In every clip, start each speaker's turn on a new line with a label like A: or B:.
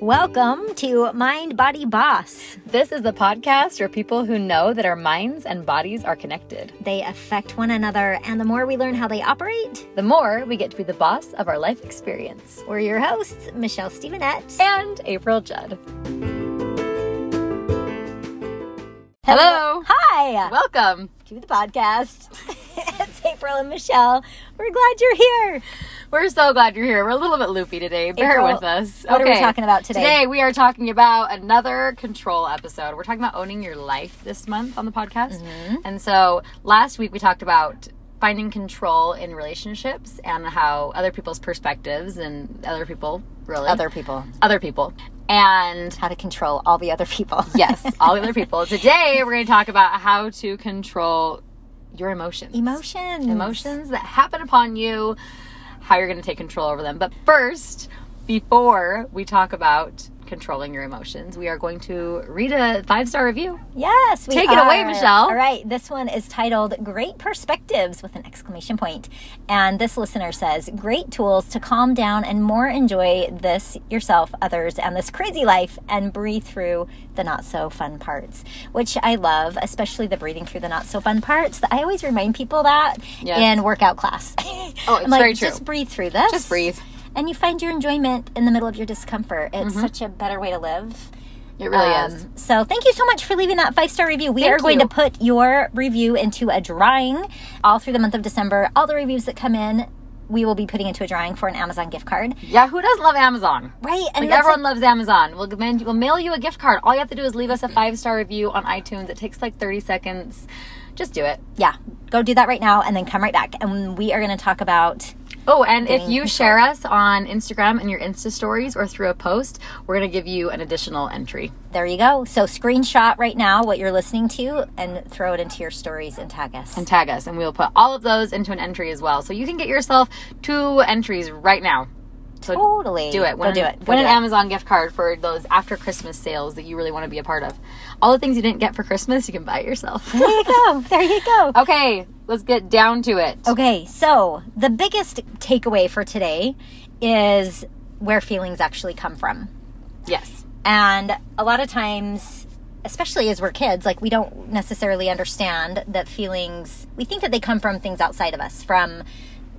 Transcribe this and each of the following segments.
A: Welcome to Mind Body Boss.
B: This is the podcast for people who know that our minds and bodies are connected.
A: They affect one another, and the more we learn how they operate,
B: The more we get to be the boss of our life experience.
A: we're your hosts, Michelle Stevenette.
B: And April Judd. Hello.
A: Hi.
B: Welcome.
A: to the podcast. April and Michelle. We're glad you're here.
B: We're so glad you're here. We're a little bit loopy today. Bear
A: April,
B: with us.
A: what are we talking about today?
B: Today we are talking about another control episode. We're talking about owning your life this month on the podcast.
A: Mm-hmm.
B: And so last week we talked about finding control in relationships and how other people's perspectives and other people really
A: Other people.
B: other people and
A: How to control all the other people.
B: yes all the other people today we're going to talk about how to control your emotions
A: Emotions.
B: emotions that happen upon you how you're going to take control over them but first before we talk about controlling your emotions we are going to read a five star review
A: Yes, we
B: Take it away. Michelle.
A: All right, this one is titled Great Perspectives with an exclamation point. And this listener says, Great tools to calm down and more enjoy this, yourself, others, and this crazy life and breathe through the not so fun parts, which I love, especially the breathing through the not so fun parts. I always remind people that
B: Yes.
A: in workout class.
B: Oh, it's
A: like,
B: very true.
A: Just breathe through this.
B: Just breathe.
A: And you find your enjoyment in the middle of your discomfort. It's such a better way to live.
B: it really
A: Um,
B: is
A: So thank you so much for leaving that five star review. We
B: Thank
A: are going
B: you.
A: to put your review into a drawing all through the month of December. All the reviews that come in, we will be putting into a drawing for an Amazon gift card.
B: yeah who doesn't love amazon
A: Right, and
B: Like everyone loves Amazon. We'll, we'll mail you a gift card. All you have to do is leave us a five star review on iTunes. It takes like 30 seconds. Just do it.
A: yeah, go do that right now, and then come right back, and we are going to talk about.
B: Oh, and if you share us on Instagram and your Insta stories or through a post, we're going to give you an additional entry.
A: There you go. So screenshot right now what you're listening to, and throw it into your stories and tag us.
B: And tag us, and we'll put all of those into an entry as well. So you can get yourself two entries right now. So
A: Totally.
B: do it.
A: Go do
B: an-
A: it. Go
B: Win
A: do
B: an
A: it.
B: Amazon gift card for those after Christmas sales that you really want to be a part of. All the things you didn't get for Christmas, you can buy it yourself.
A: There you go. There you go.
B: okay, let's get down to it.
A: Okay, so the biggest takeaway for today is where feelings actually come from.
B: Yes.
A: And a lot of times, especially as we're kids, like we don't necessarily understand that feelings, we think that they come from things outside of us, from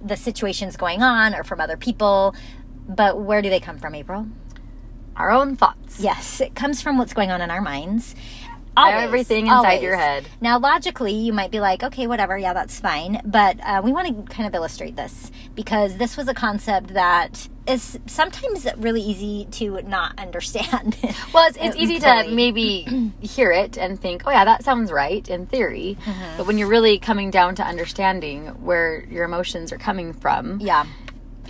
A: the situations going on or from other people. But where do they come from, April?
B: Our own thoughts.
A: Yes, it comes from what's going on in our minds. Always,
B: Everything inside
A: always.
B: your head.
A: Now, logically, you might be like, okay, whatever, yeah, that's fine. But uh, we want to kind of illustrate this because this was a concept that is sometimes really easy to not understand.
B: Well, it's, it's easy to maybe hear it and think, oh, yeah, that sounds right in theory.
A: Mm-hmm.
B: But when you're really coming down to understanding where your emotions are coming from,
A: yeah.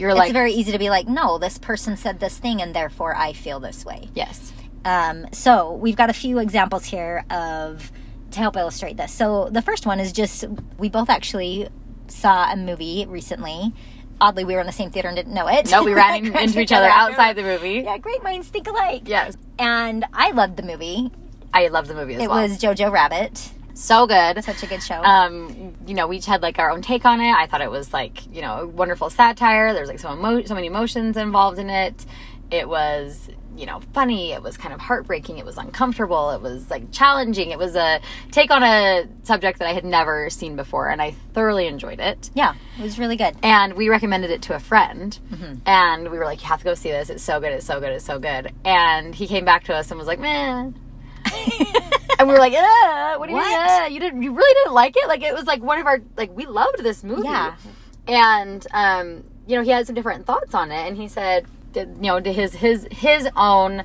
B: You're
A: It's
B: like,
A: very easy to be like, no, this person said this thing and therefore I feel this way.
B: yes.
A: Um, so we've got a few examples here of to help illustrate this. So the first one is just we both actually saw a movie recently. Oddly, we were in the same theater and didn't know it.
B: No, we ran into each other outside the movie.
A: Yeah, great minds think alike.
B: Yes.
A: And I loved the movie.
B: I loved the movie as
A: It
B: well.
A: It was Jojo Rabbit.
B: So good.
A: Such a good show.
B: um, you know, we each had like our own take on it. I thought it was like, you know, a wonderful satire. There's like so, emo- so many emotions involved in it. It was, you know, funny. It was kind of heartbreaking. It was uncomfortable. It was like challenging. It was a take on a subject that I had never seen before, and I thoroughly enjoyed it.
A: yeah, it was really good.
B: And we recommended it to a friend,
A: Mm-hmm.
B: and we were like, "You have to go see this. It's so good. It's so good. It's so good." And he came back to us and was like, "Man." and we were like, uh, what do you mean?
A: What?
B: uh, you didn't, you really didn't like it? Like it was like one of our, like we loved this movie.
A: Yeah.
B: And um, you know, he had some different thoughts on it, and he said, you know, his his his own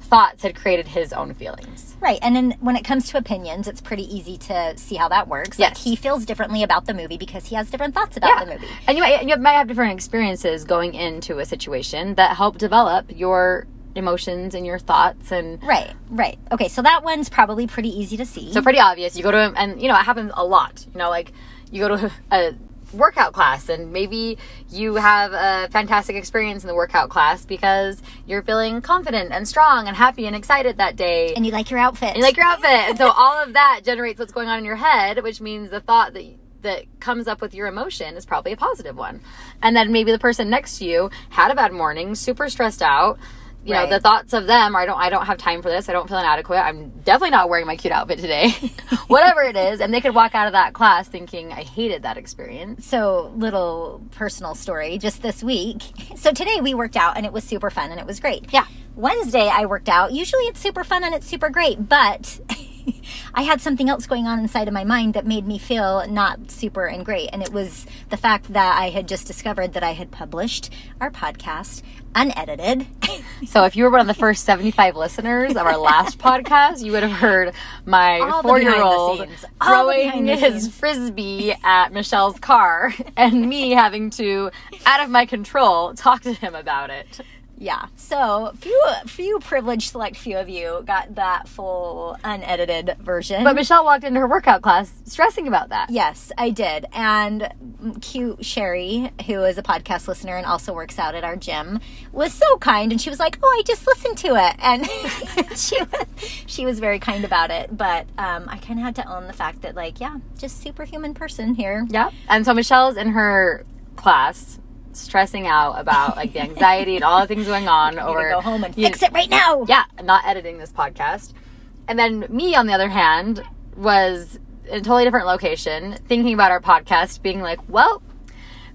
B: thoughts had created his own feelings.
A: Right, and then when it comes to opinions, it's pretty easy to see how that works. Like he feels differently about the movie because he has different thoughts about the movie.
B: And you might you might have different experiences going into a situation that help develop your emotions and your thoughts and
A: Right, right. Okay, so that one's probably pretty easy to see.
B: so pretty obvious. You go to and you know it happens a lot. You know, like you go to a workout class and maybe you have a fantastic experience in the workout class because you're feeling confident and strong and happy and excited that day.
A: and you like your outfit.
B: And you like your outfit. And so all of that generates what's going on in your head, which means the thought that that comes up with your emotion is probably a positive one. And then maybe the person next to you had a bad morning, super stressed out, you know the thoughts of them are, i don't i don't have time for this i don't feel inadequate i'm definitely not wearing my cute outfit today whatever it is and they could walk out of that class thinking i hated that experience
A: So, little personal story just this week. So, today we worked out and it was super fun and it was great.
B: Yeah.
A: Wednesday I worked out. Usually it's super fun and it's super great, but I had something else going on inside of my mind that made me feel not super and great. And it was the fact that I had just discovered that I had published our podcast unedited.
B: so if you were one of the first 75 listeners of our last podcast you would have heard my four-year-old
A: behind the scenes. All the
B: throwing his frisbee at michelle's car and me having to out of my control talk to him about it
A: Yeah. So few few privileged select few of you got that full unedited version.
B: but michelle walked into her workout class stressing about that
A: yes, I did. And cute Sherry, who is a podcast listener and also works out at our gym, was so kind and she was like, "Oh, I just listened to it." And she was she was very kind about it, but um, I kind of had to own the fact that like, yeah, just superhuman person here.
B: Yeah. And so Michelle's in her class stressing out about like the anxiety and all the things going on
A: to go home and
B: you-
A: fix it right now.
B: Yeah, not editing this podcast. And then me on the other hand was in a totally different location thinking about our podcast being like, well,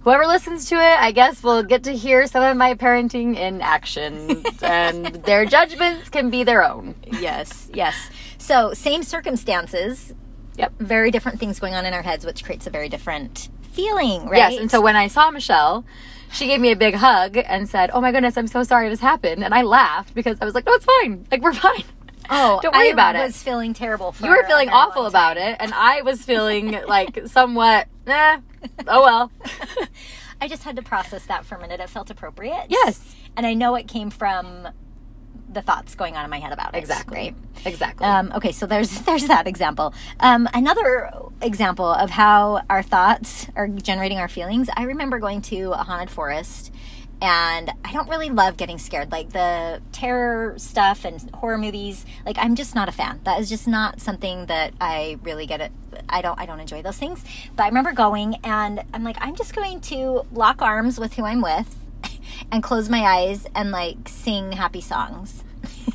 B: whoever listens to it, I guess will get to hear some of my parenting in action and their judgments can be their own.
A: Yes, yes. So, same circumstances,
B: Yep.
A: very different things going on in our heads, which creates a very different feeling, right?
B: Yes, and so when I saw Michelle, she gave me a big hug and said, "Oh my goodness, I'm so sorry this happened." And I laughed because I was like, "No, it's fine. Like we're fine."
A: oh,
B: don't worry
A: I
B: about it.
A: I was feeling terrible. For
B: You were feeling awful about it, and I was feeling like somewhat, eh, oh well.
A: I just had to process that for a minute. It felt appropriate.
B: Yes.
A: and I know it came from the thoughts going on in my head about it.
B: Exactly.
A: Right.
B: Exactly.
A: Um, okay, so there's there's that example. Um, another example of how our thoughts are generating our feelings. I remember going to a haunted forest, and I don't really love getting scared. Like the terror stuff and horror movies. Like I'm just not a fan. That is just not something that I really get it. I don't I don't enjoy those things. But I remember going, and I'm like, I'm just going to lock arms with who I'm with. And close my eyes and like sing happy songs.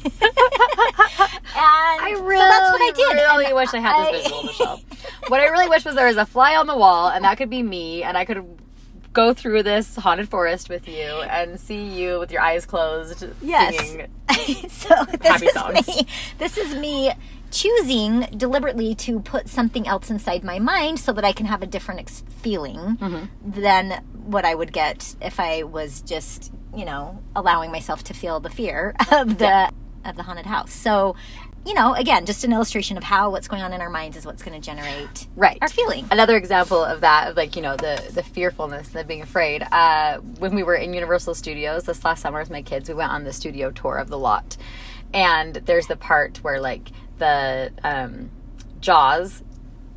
A: And
B: I really,
A: so that's what I did.
B: really
A: And
B: wish I had
A: I-
B: this visual, Michelle. what I really wish was there was a fly on the wall, and that could be me, and I could go through this haunted forest with you and see you with your eyes closed
A: Yes.
B: singing.
A: so this
B: Happy
A: is
B: songs.
A: me. This is me choosing deliberately to put something else inside my mind so that I can have a different ex- feeling
B: Mm-hmm.
A: than what I would get if I was just, you know, allowing myself to feel the fear of the of the haunted house. So, you know, again, just an illustration of how what's going on in our minds is what's going to generate
B: Right.
A: our feeling.
B: Another example of that, of like, you know, the, the fearfulness, the being afraid. Uh, when we were in Universal Studios this last summer with my kids, we went on the studio tour of the lot. And there's the part where, like, the um, Jaws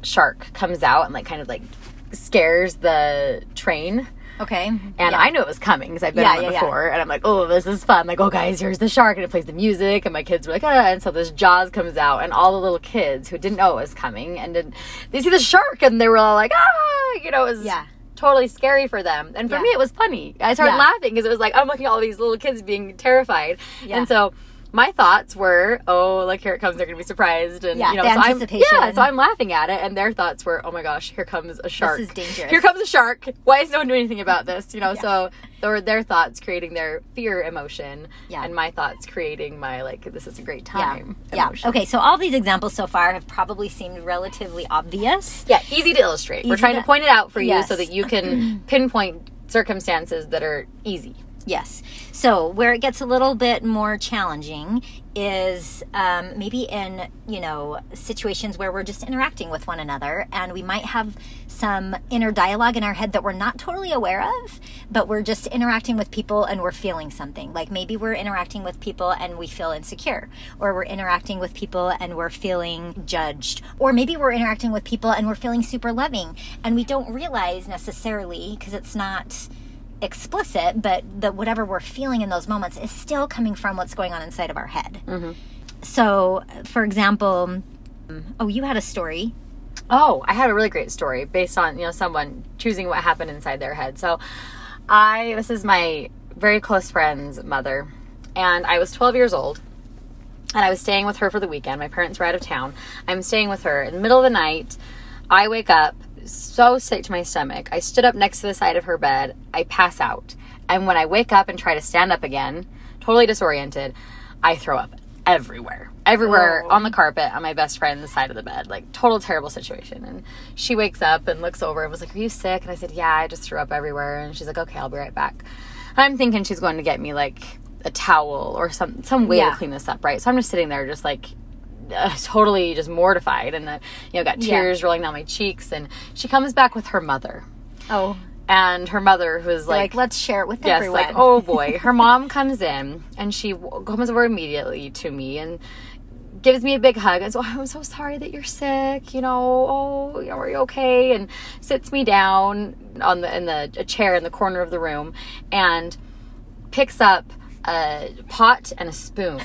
B: shark comes out and, like, kind of like scares the train.
A: Okay.
B: And
A: Yeah.
B: I knew it was coming because I've been
A: Yeah,
B: on it
A: yeah,
B: before. And I'm like, oh, this is fun. Like, oh, guys, here's the shark. And it plays the music. And my kids were like, ah. And so this Jaws comes out. And all the little kids who didn't know it was coming and did, they see the shark and they were all like, ah. You know, it was
A: Yeah.
B: totally scary for them. And for me, it was funny. I started laughing because it was like, I'm looking at all these little kids being terrified. And so my thoughts were, oh, like here it comes. They're going to be surprised. And,
A: Yeah,
B: you know, so I'm, yeah, so I'm laughing at it. And their thoughts were, oh my gosh, here comes a shark.
A: This is dangerous.
B: Here comes a shark. Why is no one doing anything about this? You know,
A: Yeah.
B: so or their thoughts creating their fear emotion,
A: Yeah.
B: and my thoughts creating my like this is a great time.
A: Yeah.
B: emotion.
A: Okay, so all these examples so far have probably seemed relatively obvious.
B: Yeah, easy to illustrate. We're trying
A: to-
B: to point it out for you
A: Yes.
B: so that you can pinpoint circumstances that are easy.
A: Yes. So where it gets a little bit more challenging is um, maybe in you know situations where we're just interacting with one another, and we might have some inner dialogue in our head that we're not totally aware of, but we're just interacting with people and we're feeling something. Like maybe we're interacting with people and we feel insecure, or we're interacting with people and we're feeling judged, or maybe we're interacting with people and we're feeling super loving, and we don't realize necessarily because it's not explicit, but the whatever we're feeling in those moments is still coming from what's going on inside of our head. Mm-hmm. So, for example, oh, you had a story.
B: Oh, I had a really great story based on, you know, someone choosing what happened inside their head. So, I this is my very close friend's mother. and I was 12 years old. And I was staying with her for the weekend. My parents were out of town. I'm staying with her. In the middle of the night, I wake up so sick to my stomach. I stood up next to the side of her bed. I pass out. And when I wake up and try to stand up again, totally disoriented, I throw up everywhere. Everywhere
A: Oh.
B: on the carpet on my best friend's side of the bed. Like total terrible situation. And she wakes up and looks over and was like, Are you sick? And I said, Yeah, I just threw up everywhere. And she's like, Okay, I'll be right back. And I'm thinking she's going to get me like a towel or some some way
A: Yeah.
B: to clean this up, right? So I'm just sitting there just like uh, totally just mortified and uh, you know got
A: Yeah.
B: tears rolling down my cheeks. And she comes back with her mother.
A: Oh,
B: and her mother who's
A: like,
B: like,
A: let's share it with
B: yes
A: everyone.
B: like oh boy. Her mom comes in and she comes over immediately to me and gives me a big hug and so i'm so sorry that you're sick you know. Oh you know, are you okay? And sits me down on the in the a chair in the corner of the room and picks up a pot and a spoon.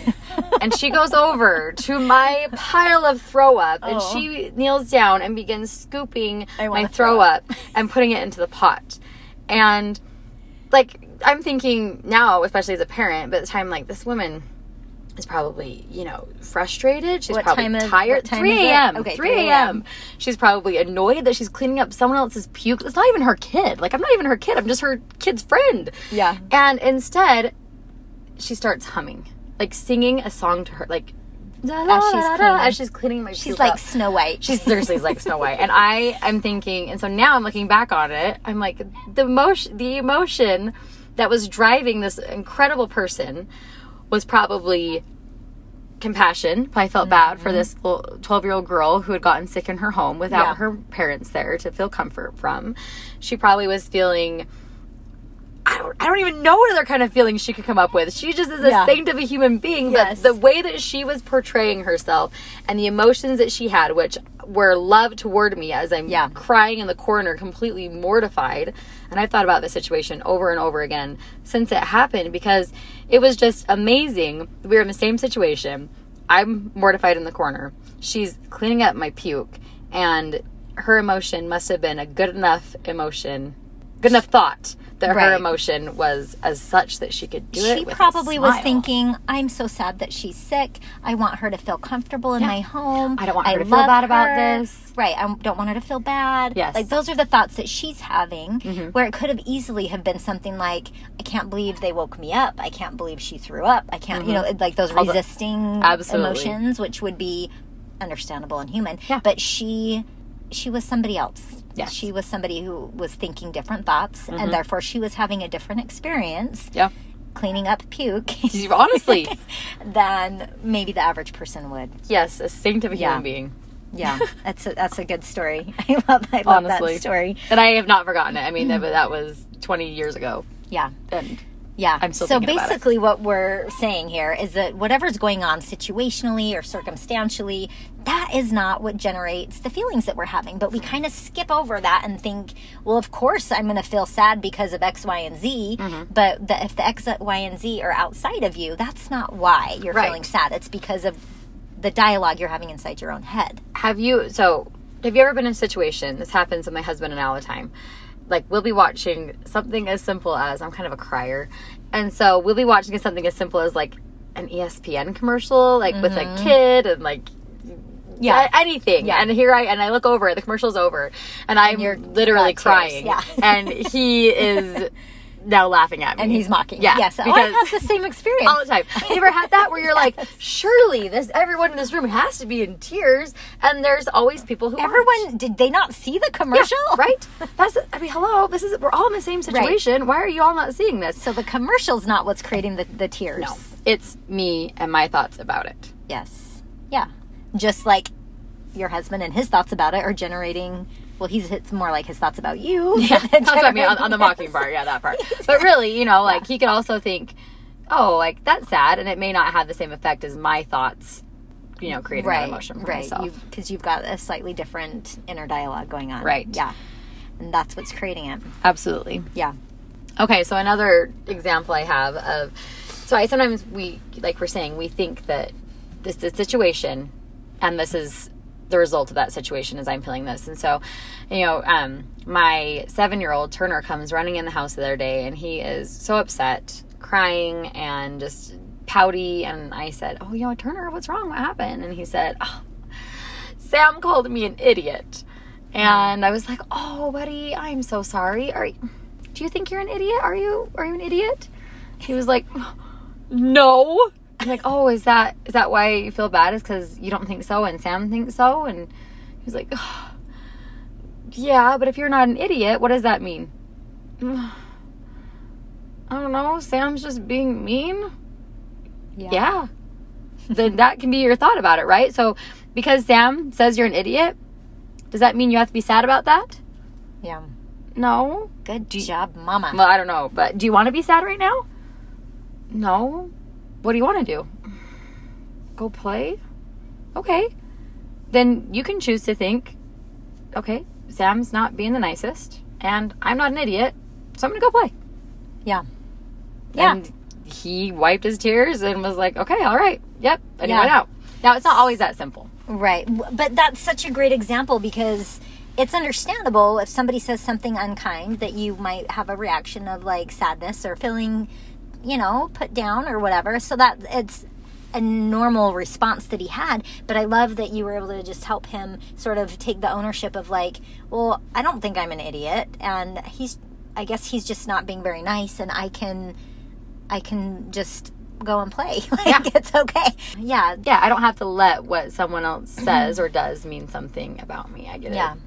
B: And she goes over to my pile of throw up and
A: Oh.
B: she kneels down and begins scooping my throw
A: throw
B: up and putting it into the pot. And like i'm thinking now especially as a parent but at the time like this woman is probably you know frustrated she's
A: What
B: probably
A: is-
B: tired. 3 a.m
A: Okay,
B: 3
A: 3
B: a.m she's probably annoyed that she's cleaning up someone else's puke. It's not even her kid. Like i'm not even her kid. I'm just her kid's friend.
A: Yeah.
B: and instead she starts humming like singing a song to her like
A: As she's cleaning.
B: as she's cleaning my
A: She's like
B: up.
A: Snow White.
B: She seriously is like Snow White. And I am thinking, and so now I'm looking back on it, I'm like, the emotion, the emotion that was driving this incredible person was probably compassion. Probably felt bad for mm-hmm. this 12 year old girl who had gotten sick in her home without
A: Yeah.
B: her parents there to feel comfort from. She probably was feeling. I don't, I don't even know what other kind of feelings she could come up with. She just is a
A: Yeah.
B: saint of a human being.
A: Yes.
B: But the way that she was portraying herself and the emotions that she had, which were love toward me as I'm
A: Yeah.
B: crying in the corner, completely mortified. And I've thought about this situation over and over again since it happened because it was just amazing. We were in the same situation. I'm mortified in the corner. She's cleaning up my puke, and her emotion must have been a good enough emotion, good enough thought that her emotion was as such that she could do it.
A: she
B: with a
A: probably was thinking, I'm so sad that she's sick. I want her to feel comfortable in
B: Yeah.
A: my home.
B: I don't want her to feel bad about this.
A: Right. I don't want her to feel bad.
B: Yes. Mm-hmm.
A: Like those are the thoughts that she's having where it could have easily have been something like, I can't believe they woke me up. I can't believe she threw up. I can't, you know, like those
B: Mm-hmm. The-
A: resisting
B: Absolutely.
A: emotions, which would be understandable and human.
B: Yeah.
A: But she, she was somebody else.
B: Yes.
A: She was somebody who was thinking different thoughts
B: Mm-hmm.
A: and therefore she was having a different experience
B: Yeah.
A: cleaning up puke
B: Honestly,
A: than maybe the average person would.
B: yes, a saint of a
A: Yeah.
B: human being.
A: Yeah, that's a, that's a good story. I love I love
B: Honestly.
A: that story.
B: And I have not forgotten it. I mean, that, that was 20 years ago.
A: Yeah,
B: And
A: yeah.
B: I'm still
A: so
B: thinking about it.
A: basically, what we're saying here is that whatever's going on situationally or circumstantially, that is not what generates the feelings that we're having. But we kind of skip over that and think, well, of course I'm going to feel sad because of X, Y, and Z.
B: Mm-hmm.
A: But the, if the X, Y, and Z are outside of you, that's not why you're
B: Right.
A: feeling sad. It's because of the dialogue you're having inside your own head.
B: have you, so have you ever been in a situation, this happens with my husband and I all the time. Like, we'll be watching something as simple as, I'm kind of a crier. And so we'll be watching something as simple as like an ESPN commercial, like with a kid and like
A: Mm-hmm. Yeah.
B: anything.
A: Yeah.
B: And here I and I look over, the commercial's over, and I'm literally crying.
A: yeah.
B: and he is now laughing at me.
A: And he's mocking.
B: Yeah.
A: Yes. Oh,
B: because
A: I've the same experience.
B: all the time. You ever had that where you're like, surely this everyone in this room has to be in tears, and there's always people who aren't.
A: Everyone, did they not see the
B: Yeah,
A: commercial?
B: right? That's I mean, hello. This is we're all in the same situation. Why are you all not seeing this?
A: So the commercial's not what's creating the, the tears.
B: No, it's me and my thoughts about it.
A: Yes. Yeah. Just like your husband and his thoughts about it are generating. Well, he's it's more like his thoughts about you.
B: That's what I mean on, on the mocking part. Yeah, that part. But really, you know, like he could also think, oh, like that's sad, and it may not have the same effect as my thoughts. You know, creating that
A: right.
B: emotion for
A: right.
B: myself.
A: Because you've got a slightly different inner dialogue going on.
B: Right.
A: Yeah. And that's what's creating it.
B: Absolutely.
A: Yeah.
B: Okay, so another example I have of so I sometimes we like we're saying we think that this is situation and this is the result of that situation as I'm feeling this. And so, you know, um my 7-year-old Turner comes running in the house the other day and he is so upset, crying and just pouty and I said, "Oh, you know, Turner, what's wrong? What happened?" And he said, oh, "Sam called me an idiot." And I was like, "Oh, buddy, I'm so sorry. Are do you think you're an idiot? Are you are you an idiot?" He was like, "No." I'm like, "Oh, is that is that why you feel bad? Is because you don't think so and Sam thinks so?" And he was like, oh, "Yeah, but if you're not an idiot, what does that mean?" I don't know. Sam's just being mean. Yeah. then that can be your thought about it, right? So, because Sam says you're an idiot, does that mean you have to be sad about that?
A: Yeah.
B: No.
A: Good job, mama.
B: Well, I don't know, but do you want to be sad right now? No. What do you want to do? Go play? Okay. Then you can choose to think, okay, Sam's not being the nicest, and I'm not an idiot, so I'm going to go play.
A: yeah. Yeah.
B: And he wiped his tears and was like, okay, all right, yep, and
A: Yeah.
B: he went out. Now, it's not always that simple.
A: Right. But that's such a great example because it's understandable if somebody says something unkind that you might have a reaction of like sadness or feeling, you know, put down or whatever. So that it's a normal response that he had. But I love that you were able to just help him sort of take the ownership of like, well, I don't think I'm an idiot. And he's, I guess he's just not being very nice and I can, I can just go and play. like
B: Yeah.
A: it's okay. Yeah.
B: Yeah, I don't have to let what someone else says or does mean something about me. I get it.
A: Yeah.
B: it.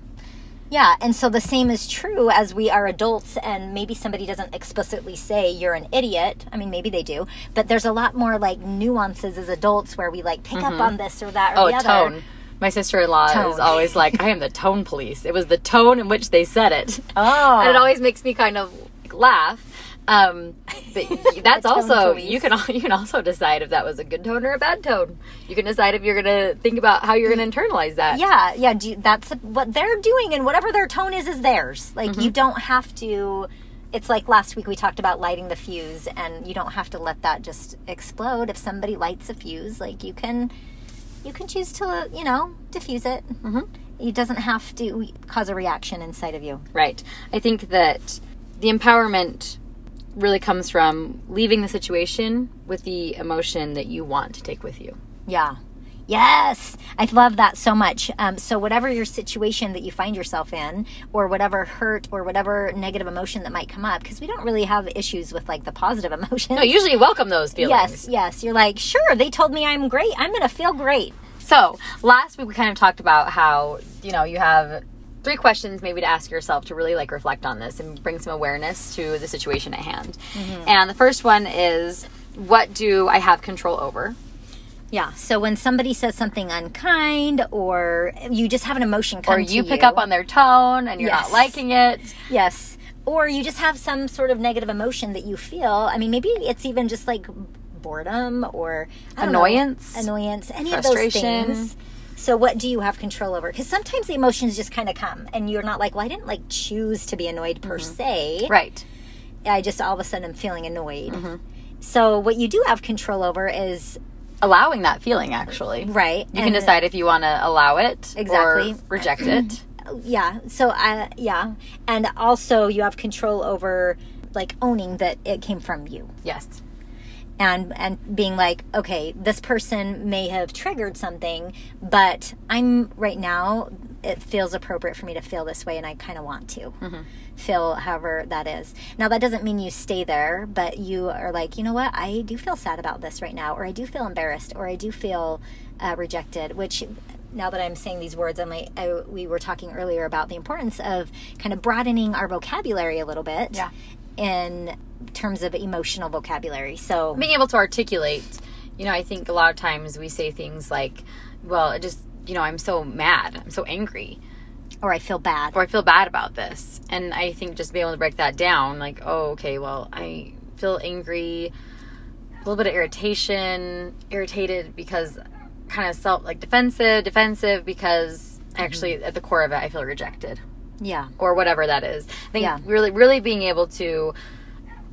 A: Yeah, and so the same is true as we are adults, and maybe somebody doesn't explicitly say you're an idiot. I mean, maybe they do, but there's a lot more like nuances as adults where we like pick up mm-hmm. on this or that or
B: Oh,
A: the other.
B: tone. My sister in law is always like, I am the tone police. It was the tone in which they said it.
A: Oh,
B: And it always makes me kind of laugh. Um, but that's also you can you can also decide if that was a good tone or a bad tone. You can decide if you're gonna think about how you're gonna internalize that.
A: yeah, yeah. Do you, that's what they're doing, and whatever their tone is, is theirs. Like
B: Mm-hmm.
A: you don't have to. It's like last week we talked about lighting the fuse, and you don't have to let that just explode. If somebody lights a fuse, like you can, you can choose to, you know, diffuse it. Mm-hmm. It doesn't have to cause a reaction inside of you.
B: Right. I think that the empowerment really comes from leaving the situation with the emotion that you want to take with you.
A: Yeah. Yes. I love that so much. Um, so, whatever your situation that you find yourself in, or whatever hurt or whatever negative emotion that might come up, because we don't really have issues with like the positive emotions.
B: No, usually you welcome those feelings.
A: yes, yes. You're like, sure, they told me I'm great. I'm going to feel great.
B: So last week we kind of talked about how you know you have three questions maybe to ask yourself to really like reflect on this and bring some awareness to the situation at hand. Mm-hmm. And the first one is, what do I have control over?
A: Yeah. So, when somebody says something unkind, or you just have an emotion come
B: Or
A: to
B: you pick up on their tone and you're
A: Yes.
B: not liking it.
A: Yes. Or you just have some sort of negative emotion that you feel. I mean, maybe it's even just like boredom or don't know,
B: Annoyance.
A: annoyance, any of those things. So, what do you have control over? Because sometimes the emotions just kind of come, and you're not like, well, I didn't like choose to be annoyed per se.
B: Mm-hmm. Right.
A: I just all of a sudden am feeling annoyed.
B: Mm-hmm.
A: So, what you do have control over is
B: Allowing that feeling actually.
A: right.
B: You can decide if you want to allow it
A: Exactly.
B: or reject it.
A: yeah so uh, yeah and also you have control over like owning that it came from you
B: yes.
A: And and being like okay this person may have triggered something but i'm right now it feels appropriate for me to feel this way and i kind of want to feel however that is. Now that doesn't mean you stay there but you are like you know what? I do feel sad about this right now or i do feel embarrassed or i do feel uh, rejected which now that i'm saying these words i'm like I, we were talking earlier about the importance of kind of broadening our vocabulary a little bit
B: Yeah.
A: in terms of emotional vocabulary. So
B: being able to articulate you know i think a lot of times we say things like well it just you know i'm so mad i'm so angry.
A: Or i feel bad.
B: Or i feel bad about this. And i think just being able to break that down like oh okay well i feel angry a little bit of irritation irritated because kind of self like defensive defensive because actually mm-hmm. at the core of it i feel rejected.
A: Yeah.
B: Or whatever that is. I think
A: Yeah.
B: really, really being able to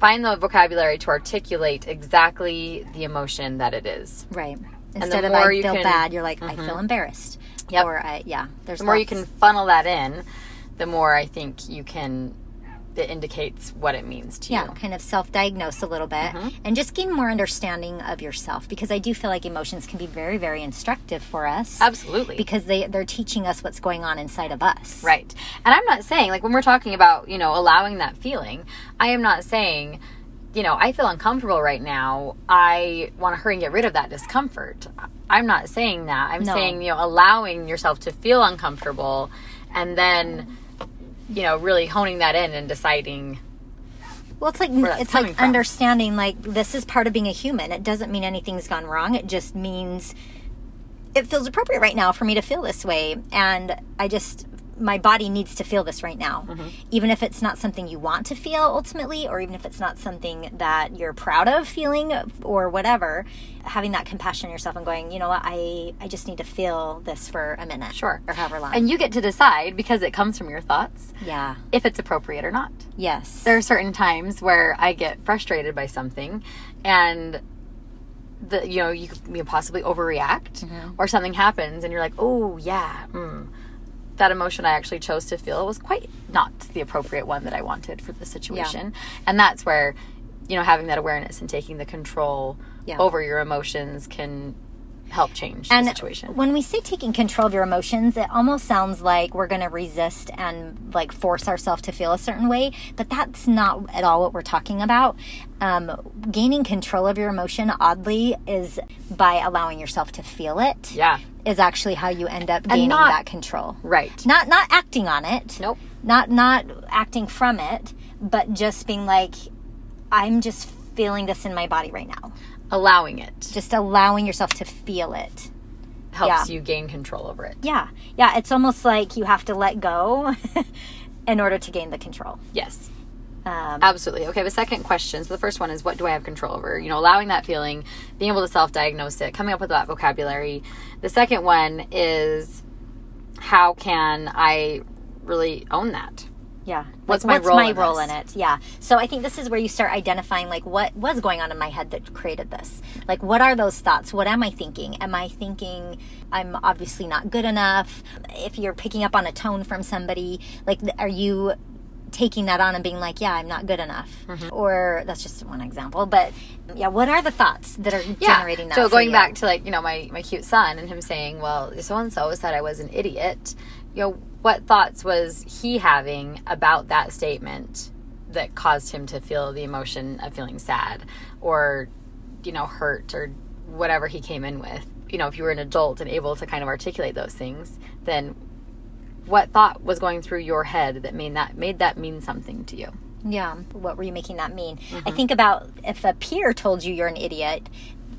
B: find the vocabulary to articulate exactly the emotion that it is.
A: Right. Instead of I feel
B: can-
A: bad, you're like I mm-hmm. feel embarrassed.
B: Yep.
A: Or I yeah. There's
B: The more you can funnel that in, the more I think you can it indicates what it means to
A: yeah,
B: you.
A: kind of self diagnose a little bit
B: Mm-hmm.
A: and just gain more understanding of yourself because I do feel like emotions can be very, very instructive for us.
B: Absolutely.
A: Because they, they're teaching us what's going on inside of us.
B: Right. And I'm not saying, like, when we're talking about, you know, allowing that feeling, I am not saying, you know, I feel uncomfortable right now. I want to hurry and get rid of that discomfort. I'm not saying that. I'm
A: No.
B: saying, you know, allowing yourself to feel uncomfortable and then, you know, really honing that in and deciding.
A: Well, it's like it's like
B: from.
A: understanding like this is part of being a human. It doesn't mean anything's gone wrong. It just means it feels appropriate right now for me to feel this way, and I just my body needs to feel this right now,
B: Mm-hmm.
A: even if it's not something you want to feel ultimately, or even if it's not something that you're proud of feeling or whatever. Having that compassion on yourself and going, you know what, I I just need to feel this for a minute,
B: Sure.
A: or however long.
B: And you get to decide because it comes from your thoughts
A: yeah,
B: if it's appropriate or not.
A: yes,
B: there are certain times where I get frustrated by something and the you know you you possibly overreact or something happens and you're like oh yeah mm, that emotion I actually chose to feel was quite not the appropriate one that I wanted for the situation. And that's where you know having that awareness and taking the control
A: Yeah.
B: over your emotions can help change
A: and
B: the situation.
A: when we say taking control of your emotions it almost sounds like we're going to resist and like force ourselves to feel a certain way but that's not at all what we're talking about. Um, gaining control of your emotion oddly is by allowing yourself to feel it.
B: Yeah
A: is actually how you end up gaining
B: not-
A: that control
B: right
A: not not acting on it
B: nope
A: not not acting from it but just being like i'm just feeling this in my body right now
B: allowing it
A: just allowing yourself to feel it
B: helps
A: Yeah.
B: you gain control over it
A: Yeah. Yeah. It's almost like you have to let go in order to gain the control.
B: yes
A: Um,
B: Absolutely. Okay, the second question. So the first one is what do I have control over? You know, allowing that feeling, being able to self diagnose it, coming up with that vocabulary. The second one is how can I really own that?
A: yeah.
B: What's
A: Like,
B: my role
A: my
B: in
A: role in it? Yeah. So I think this is where you start identifying like what was going on in my head that created this. Like what are those thoughts? What am I thinking? Am I thinking I'm obviously not good enough? If you're picking up on a tone from somebody, like are you taking that on and being like, yeah, I'm not good enough?
B: Mm-hmm.
A: Or that's just one example, but yeah, what are the thoughts that are generating that?
B: So going back to like, you know, my, my cute son and him saying, well, so and so said I was an idiot. You know, what thoughts was he having about that statement that caused him to feel the emotion of feeling sad or, you know, hurt or whatever he came in with? You know, if you were an adult and able to kind of articulate those things, then what thought was going through your head that made that made that mean something to you?
A: Yeah. What were you making that mean?
B: Mm-hmm.
A: I think about if a peer told you you're an idiot,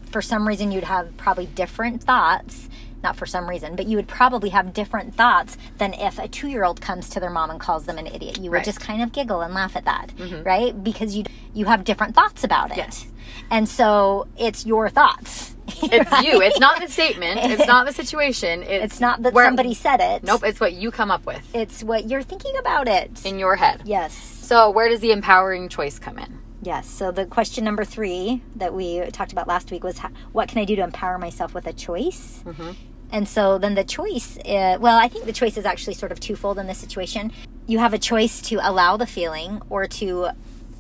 A: for some reason you'd have probably different thoughts. Not for some reason, but you would probably have different thoughts than if a two year old comes to their mom and calls them an idiot. You would
B: Right. Mm-hmm.
A: just kind of giggle and laugh at that, right? Because you you have different thoughts about it.
B: Yes.
A: And so it's your thoughts.
B: It's you. It's not the statement. It's not the situation. It's,
A: It's not that
B: where-
A: somebody said it.
B: Nope. It's what you come up with
A: It's what you're thinking about it.
B: in your head.
A: yes.
B: So where does the empowering choice come in?
A: Yes. So the question number three that we talked about last week was, how, what can I do to empower myself with a choice? And so then the choice, uh, well, I think the choice is actually sort of twofold in this situation. You have a choice to allow the feeling or to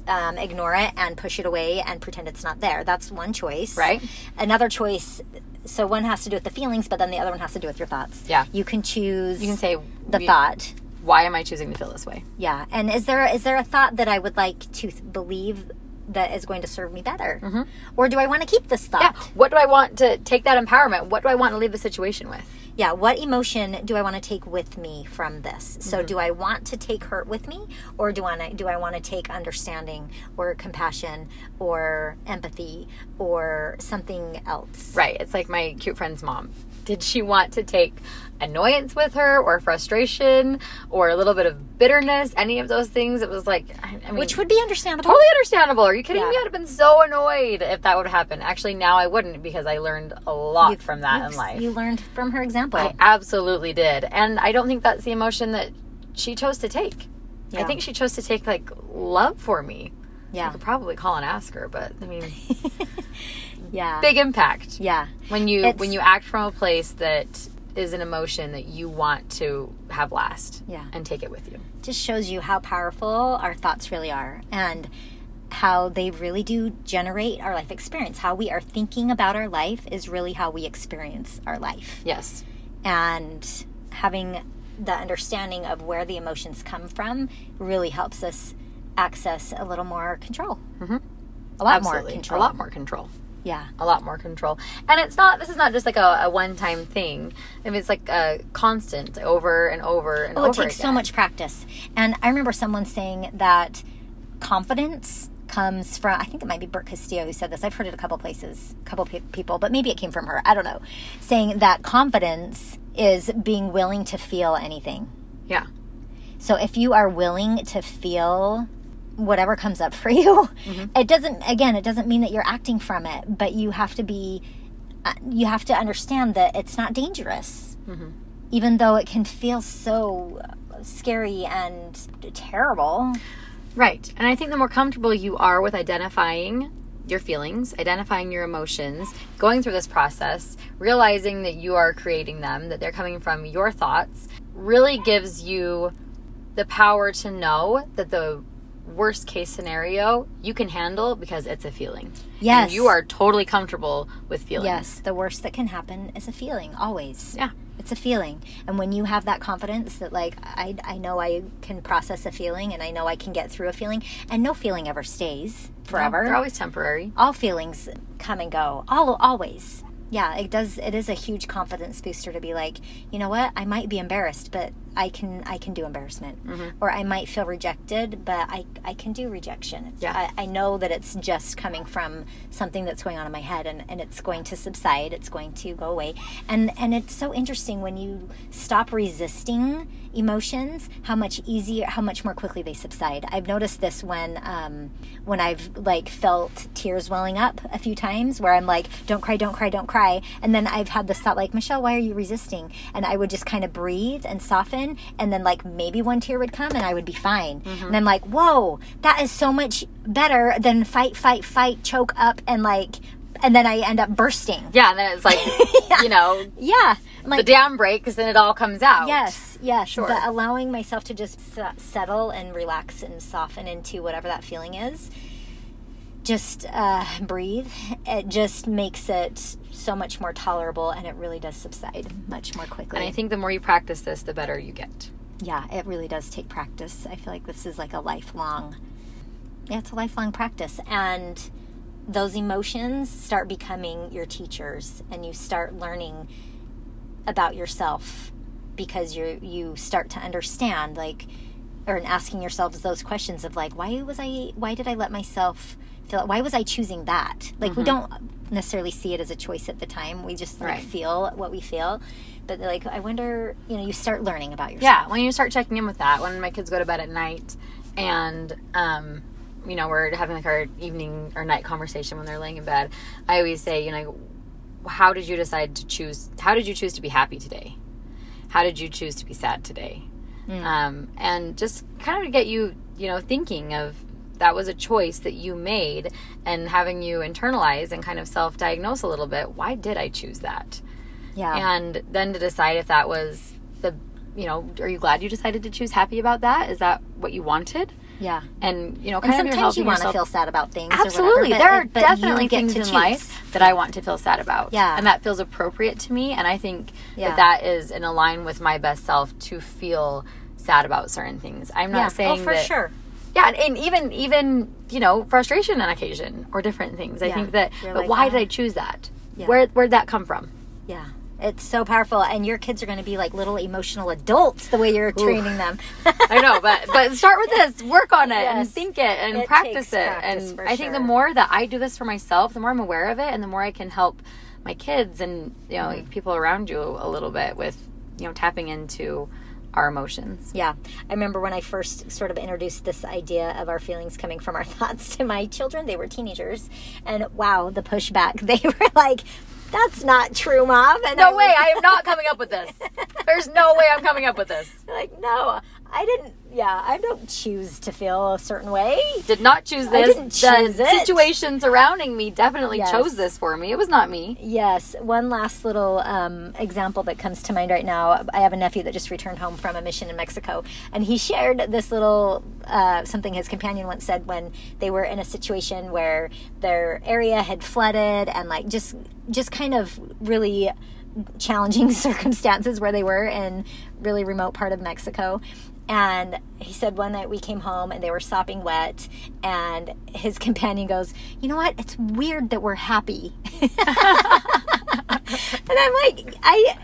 A: um, ignore it and push it away and pretend it's not there. That's one choice.
B: Right.
A: Another choice. So one has to do with the feelings, but then the other one has to do with your thoughts.
B: Yeah.
A: You can choose
B: You can say
A: the
B: we-
A: thought.
B: Why am I choosing to feel this way?
A: Yeah. And is there is there a thought that I would like to th- believe that is going to serve me better? Mm-hmm. Or do I want to keep this thought?
B: Yeah. What do I want to take that empowerment? What do I want to leave the situation with?
A: Yeah, what emotion do I want to take with me from this? So mm-hmm. do I want to take hurt with me or do I do I want to take understanding or compassion or empathy or something else?
B: Right. It's like my cute friend's mom. Did she want to take annoyance with her or frustration or a little bit of bitterness? Any of those things? It was like, I, I mean,
A: Which would be understandable.
B: totally understandable. Are you kidding
A: Yeah.
B: me? I'd have been so annoyed if that would happen. Actually, now I wouldn't because I learned a lot
A: You-
B: from that in life.
A: You learned from her example.
B: I absolutely did. And I don't think that's the emotion that she chose to take. I think she chose to take like love for me. Yeah. I
A: yeah.
B: could probably call and ask her, but I mean,
A: Yeah.
B: big impact
A: yeah.
B: when you
A: It's-
B: when you act from a place that is an emotion that you want to have last
A: Yeah.
B: and take it with you.
A: just shows you how powerful our thoughts really are and how they really do generate our life experience. How we are thinking about our life is really how we experience our life.
B: Yes.
A: And having the understanding of where the emotions come from really helps us access a little more control. Mm-hmm. A lot more control.
B: A lot more control.
A: Yeah.
B: a lot more control. And it's not, this is not just like a, a one time thing. I mean, it's like a constant over and over and
A: Oh,
B: over
A: it takes so much practice. And I remember someone saying that confidence comes from, I think it might be Brooke Castillo who said this. I've heard it a couple places, a couple pe- people, but maybe it came from her. I don't know. Saying that confidence is being willing to feel anything.
B: Yeah.
A: So if you are willing to feel whatever comes up for you, it doesn't, again, it doesn't mean that you're acting from it, but you have to be, uh, you have to understand that it's not dangerous. Even though it can feel so scary and terrible.
B: Right. And I think the more comfortable you are with identifying your feelings, identifying your emotions, going through this process, realizing that you are creating them, that they're coming from your thoughts, really gives you the power to know that the worst case scenario you can handle because it's a feeling.
A: Yes.
B: And you are totally comfortable with feelings.
A: Yes, the worst that can happen is a feeling, always.
B: Yeah.
A: It's a feeling. And when you have that confidence that, like, I, I know I can process a feeling and I know I can get through a feeling, and no feeling ever stays forever.
B: They're always temporary.
A: all feelings come and go all always yeah it does it is a huge confidence booster to be like you know what i might be embarrassed but i can i can do embarrassment. Or i might feel rejected but i i can do rejection. It's-
B: Yeah.
A: I, I know that it's just coming from something that's going on in my head and, and it's going to subside. It's going to go away. And and it's so interesting when you stop resisting emotions how much easier how much more quickly they subside. I've noticed this when um when i've like felt tears welling up a few times where i'm like don't cry don't cry don't cry. And then i've had this thought like michelle why are you resisting? And i would just kind of breathe and soften and then like maybe one tear would come and i would be fine mm-hmm. and i'm like whoa that is so much better than fight fight fight choke up and like and then i end up bursting
B: Yeah, and then it's like, you know,
A: yeah I'm
B: the
A: like
B: dam breaks and it all comes out.
A: Yes, yes.
B: Sure.
A: But allowing myself to just s- settle and relax and soften into whatever that feeling is, just uh, breathe. It just makes it so much more tolerable and it really does subside much more quickly.
B: And I think the more you practice this, the better you get.
A: yeah, it really does take practice. I feel like this is like a lifelong, yeah, it's a lifelong practice. And those emotions start becoming your teachers and you start learning about yourself because you you start to understand like or asking yourselves those questions of like why was I why did I let myself feel why was I choosing that like we don't necessarily see it as a choice at the time we just like
B: Right.
A: feel what we feel but like I wonder you know you start learning about yourself
B: Yeah, when you start checking in with that, when my kids go to bed at night and, um, you know, we're having like our evening or night conversation when they're laying in bed, I always say, you know, how did you decide to choose? How did you choose to be happy today? How did you choose to be sad today? Um, and just kind of get you, you know, thinking of that was a choice that you made and having you internalize and kind of self diagnose a little bit. Why did I choose that?
A: yeah
B: and then to decide if that was the you know are you glad you decided to choose happy about that is that what you wanted
A: yeah
B: and you know
A: and
B: kind of
A: sometimes you want to feel sad about things
B: absolutely
A: whatever,
B: there are definitely things in
A: choose.
B: life that i want to feel sad about
A: Yeah.
B: and that feels appropriate to me and i think
A: Yeah.
B: that that is in align with my best self to feel sad about certain things i'm not
A: yeah oh,
B: saying
A: oh for
B: that
A: sure
B: yeah and, and even even you know frustration on occasion or different things i
A: Yeah.
B: think that
A: You're
B: but
A: like,
B: why did i choose that
A: Yeah.
B: where where'd that come from
A: Yeah. It's so powerful, and your kids are going to be like little emotional adults the way you're training them.
B: I know, but but start with this, work on it, and
A: Yes.
B: think it, and
A: It
B: practice it.
A: practice
B: and I think the more that I do this for myself, the more I'm aware of it, and the more I can help my kids and you know
A: Mm-hmm.
B: people around you a little bit with you know tapping into our emotions.
A: Yeah. I remember when I first sort of introduced this idea of our feelings coming from our thoughts to my children. They were teenagers. And wow, the pushback. They were like, that's not true, mom. And
B: No
A: I
B: way! I am not coming up with this. There's no way I'm coming up with this.
A: like, no, I didn't. Yeah, I don't choose to feel a certain way.
B: Did not choose
A: I
B: this.
A: didn't
B: the
A: it.
B: situation surrounding me definitely
A: Yes.
B: chose this for me. It was not me.
A: Yes, one last little um, example that comes to mind right now. I have a nephew that just returned home from a mission in Mexico, and he shared this little uh, something his companion once said when they were in a situation where their area had flooded and like just just kind of really challenging circumstances where they were in really remote part of Mexico. And he said one night we came home and they were sopping wet, and his companion goes, "You know what? It's weird that we're happy." and I'm like, I.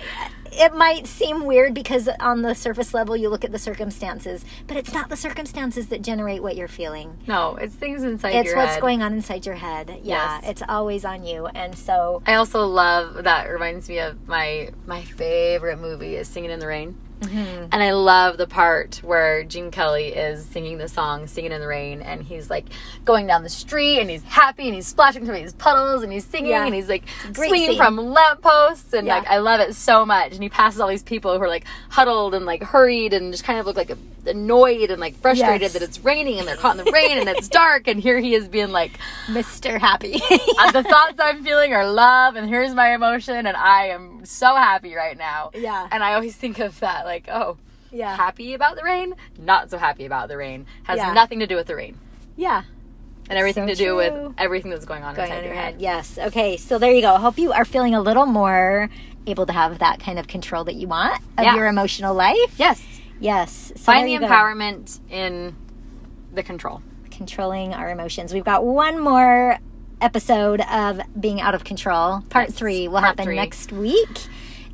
A: It might seem weird because on the surface level you look at the circumstances, but it's not the circumstances that generate what you're feeling.
B: No, it's things inside
A: It's what's
B: head.
A: going on inside your head. Yeah,
B: Yes.
A: it's always on you. And so,
B: I also love that reminds me of my my favorite movie is Singing in the Rain.
A: Mm-hmm.
B: And I love the part where Gene Kelly is singing the song Singing in the Rain and he's like going down the street and he's happy and he's splashing through these puddles and he's singing
A: Yeah.
B: and he's like swinging
A: scene.
B: from lampposts and
A: Yeah.
B: like I love it so much. And he passes all these people who are like huddled and like hurried and just kind of look like annoyed and like frustrated
A: Yes.
B: that it's raining and they're caught in the rain and it's dark and here he is being like
A: Mr. Happy.
B: uh, the thoughts I'm feeling are love, and here's my emotion, and I am so happy right now.
A: Yeah.
B: And I always think of that, like, oh,
A: yeah.
B: happy about the rain, not so happy about the rain. Has
A: Yeah.
B: nothing to do with the rain,
A: Yeah.
B: and everything
A: So
B: to do
A: true.
B: with everything that's going on
A: Going
B: inside
A: on
B: your head.
A: head. Yes. Okay. So there you go. I hope you are feeling a little more able to have that kind of control that you want of
B: Yeah.
A: your emotional life.
B: Yes.
A: Yes. So
B: Find the
A: you go.
B: empowerment in the control.
A: Controlling our emotions. We've got one more episode of being out of control. Part
B: Yes.
A: three will
B: Part
A: happen
B: three.
A: next week.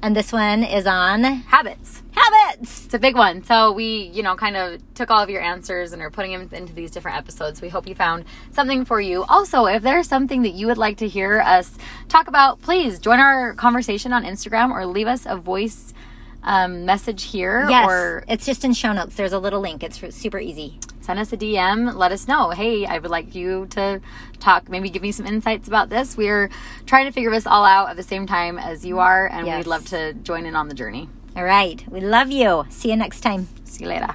A: And this one is on
B: Habits.
A: habits.
B: It's a big one. So we, you know, kind of took all of your answers and are putting them into these different episodes. We hope you found something for you. Also, if there's something that you would like to hear us talk about, please join our conversation on Instagram or leave us a voice um, message here
A: Yes.
B: or
A: it's just in show notes. There's a little link. It's super easy.
B: send us a DM. Let us know. Hey, I would like you to talk, maybe give me some insights about this. We're trying to figure this all out at the same time as you are, and
A: Yes.
B: we'd love to join in on the journey.
A: All right. We love you. See you next time.
B: See you later.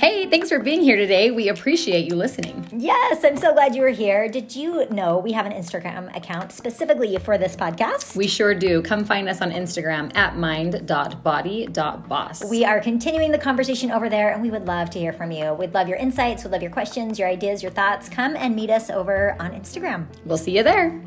B: Hey, thanks for being here today. We appreciate you listening.
A: Yes, I'm so glad you were here. Did you know we have an Instagram account specifically for this podcast?
B: We sure do. Come find us on Instagram at mind.body.boss.
A: We are continuing the conversation over there, and we would love to hear from you. We'd love your insights, we'd love your questions, your ideas, your thoughts. Come and meet us over on Instagram.
B: we'll see you there.